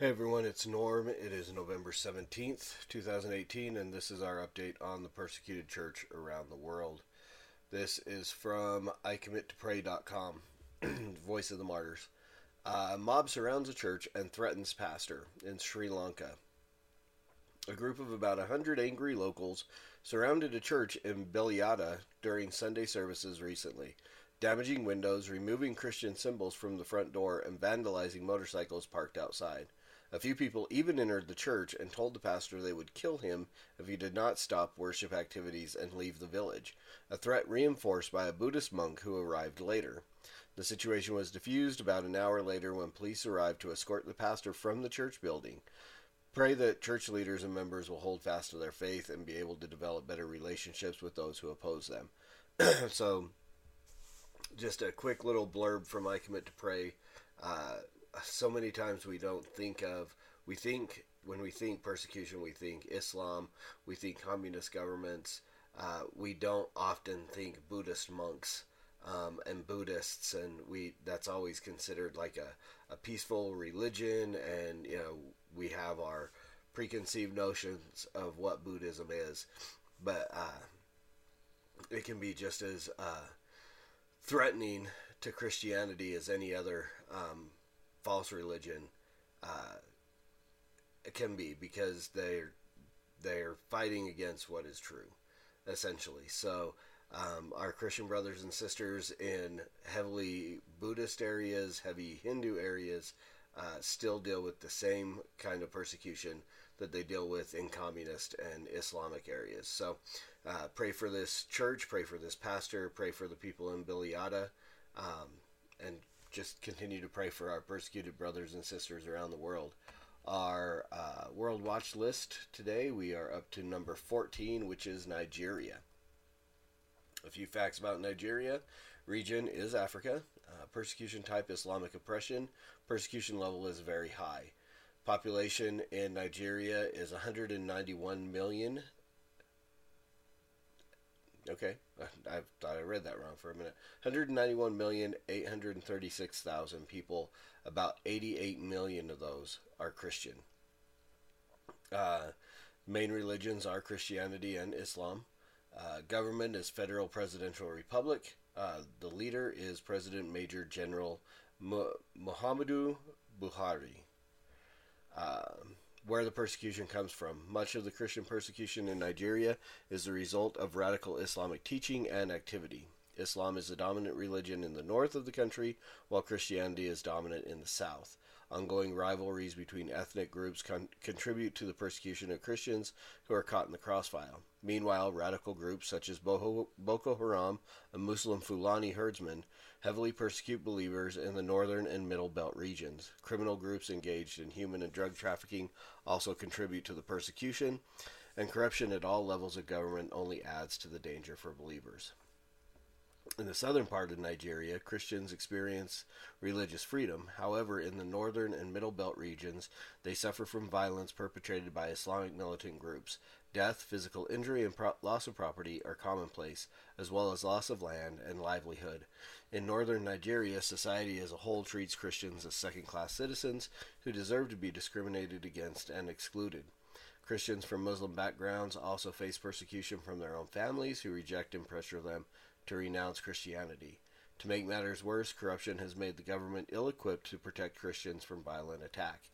Hey everyone, it's Norm. It is November 17th, 2018, and this is our update on the persecuted church around the world. This is from ICommitToPray.com, Voice of the Martyrs. Uh, mob surrounds a church and threatens pastor in Sri Lanka. A group of about a hundred angry locals surrounded a church in Beliada during Sunday services recently, damaging windows, removing Christian symbols from the front door, and vandalizing motorcycles parked outside. A few people even entered the church and told the pastor they would kill him if he did not stop worship activities and leave the village, a threat reinforced by a Buddhist monk who arrived later. The situation was diffused about an hour later when police arrived to escort the pastor from the church building. Pray that church leaders and members will hold fast to their faith and be able to develop better relationships with those who oppose them. so, just a quick little blurb from I Commit to Pray. Uh, so many times we don't think of, we think, when we think persecution, we think Islam, we think communist governments. Uh, we don't often think Buddhist monks um, and Buddhists, and we that's always considered like a, a peaceful religion, and you know we have our preconceived notions of what Buddhism is, but uh, it can be just as uh, threatening to Christianity as any other um, false religion uh, can be because they're they're fighting against what is true, essentially. So. Um, our Christian brothers and sisters in heavily Buddhist areas, heavy Hindu areas, uh, still deal with the same kind of persecution that they deal with in communist and Islamic areas. So uh, pray for this church, pray for this pastor, pray for the people in Bilyada, um, and just continue to pray for our persecuted brothers and sisters around the world. Our uh, World Watch list today, we are up to number 14, which is Nigeria. A few facts about Nigeria. Region is Africa. Uh, persecution type Islamic oppression. Persecution level is very high. Population in Nigeria is 191 million. Okay, I, thought I read that wrong for a minute. 191,836,000 people. About 88 million of those are Christian. Uh, main religions are Christianity and Islam. Uh, government is Federal Presidential Republic. Uh, the leader is President Major General Muhammadu Buhari. Where the persecution comes from. Much of the Christian persecution in Nigeria is the result of radical Islamic teaching and activity. Islam is the dominant religion in the north of the country, while Christianity is dominant in the south. Ongoing rivalries between ethnic groups con- contribute to the persecution of Christians who are caught in the crossfire. Meanwhile, radical groups such as Boko Haram and Muslim Fulani herdsmen heavily persecute believers in the northern and middle belt regions. Criminal groups engaged in human and drug trafficking also contribute to the persecution, and corruption at all levels of government only adds to the danger for believers. In the southern part of Nigeria, Christians experience religious freedom. However, in the northern and middle belt regions, they suffer from violence perpetrated by Islamic militant groups. Death, physical injury, and pro- loss of property are commonplace, as well as loss of land and livelihood. In northern Nigeria, society as a whole treats Christians as second class citizens who deserve to be discriminated against and excluded. Christians from Muslim backgrounds also face persecution from their own families who reject and pressure them to renounce Christianity. To make matters worse, corruption has made the government ill equipped to protect Christians from violent attack.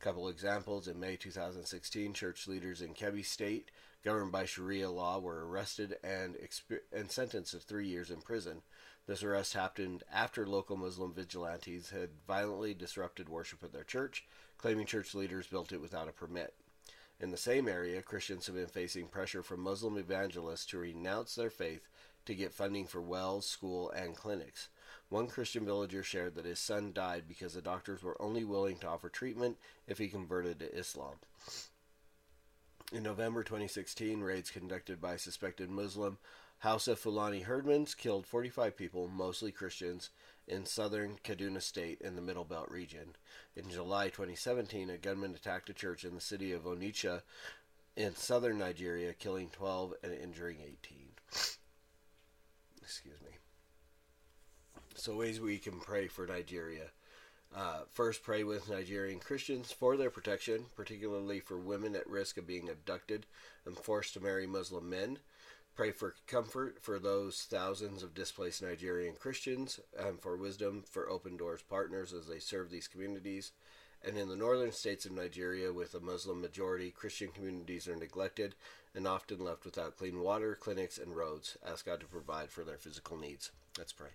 Couple examples in May 2016, church leaders in Kebbi State, governed by Sharia law, were arrested and, exp- and sentenced to three years in prison. This arrest happened after local Muslim vigilantes had violently disrupted worship at their church, claiming church leaders built it without a permit. In the same area, Christians have been facing pressure from Muslim evangelists to renounce their faith to get funding for wells, school, and clinics. One Christian villager shared that his son died because the doctors were only willing to offer treatment if he converted to Islam. In November 2016, raids conducted by suspected Muslim Hausa Fulani herdmen killed 45 people, mostly Christians, in southern Kaduna State in the Middle Belt region. In July 2017, a gunman attacked a church in the city of Onitsha in southern Nigeria, killing 12 and injuring 18. Excuse me. So, ways we can pray for Nigeria. Uh, first, pray with Nigerian Christians for their protection, particularly for women at risk of being abducted and forced to marry Muslim men. Pray for comfort for those thousands of displaced Nigerian Christians and for wisdom for Open Doors partners as they serve these communities. And in the northern states of Nigeria, with a Muslim majority, Christian communities are neglected and often left without clean water, clinics, and roads. Ask God to provide for their physical needs. Let's pray.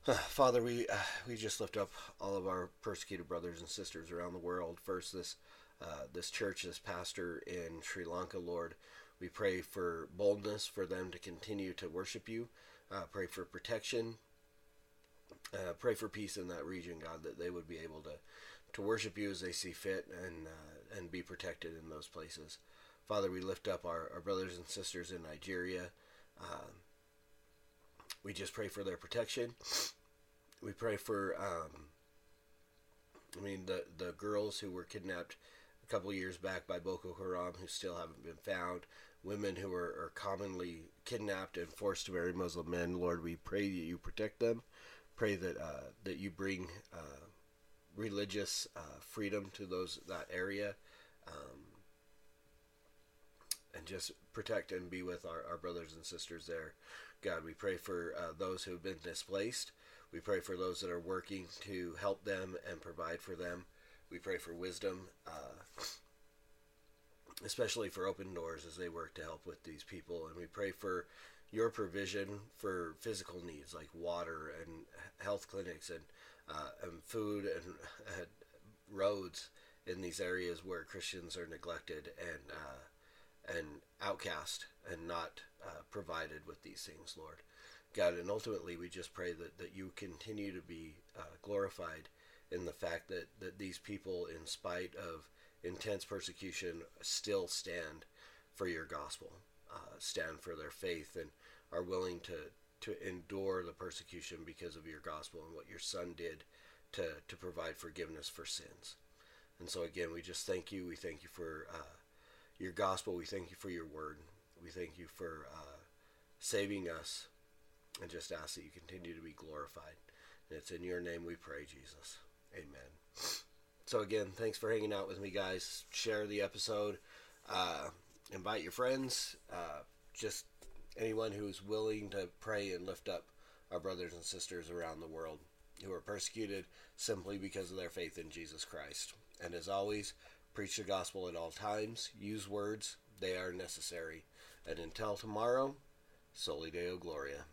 Father, we uh, we just lift up all of our persecuted brothers and sisters around the world. First, this uh, this church, this pastor in Sri Lanka, Lord, we pray for boldness for them to continue to worship you. Uh, pray for protection. Uh, pray for peace in that region, God, that they would be able to to worship you as they see fit and uh, and be protected in those places. Father, we lift up our, our brothers and sisters in Nigeria. We just pray for their protection. We pray for, um, I mean, the the girls who were kidnapped a couple years back by Boko Haram who still haven't been found. Women who are, are commonly kidnapped and forced to marry Muslim men. Lord, we pray that you protect them. Pray that uh, that you bring uh, religious uh, freedom to those that area. Um, and just protect and be with our, our brothers and sisters there. God, we pray for uh, those who have been displaced. We pray for those that are working to help them and provide for them. We pray for wisdom, uh, especially for open doors as they work to help with these people. And we pray for your provision for physical needs like water and health clinics and, uh, and food and uh, roads in these areas where Christians are neglected and uh, and outcast and not uh, provided with these things, Lord. God, and ultimately we just pray that, that you continue to be uh, glorified in the fact that, that these people, in spite of intense persecution, still stand for your gospel, uh, stand for their faith, and are willing to, to endure the persecution because of your gospel and what your son did to, to provide forgiveness for sins. And so, again, we just thank you. We thank you for uh, your gospel. We thank you for your word. We thank you for uh, saving us and just ask that you continue to be glorified. And it's in your name we pray, Jesus. Amen. So, again, thanks for hanging out with me, guys. Share the episode. Uh, invite your friends. Uh, just anyone who's willing to pray and lift up our brothers and sisters around the world who are persecuted simply because of their faith in Jesus Christ. And as always, preach the gospel at all times. Use words, they are necessary. And until tomorrow, Soli Deo Gloria.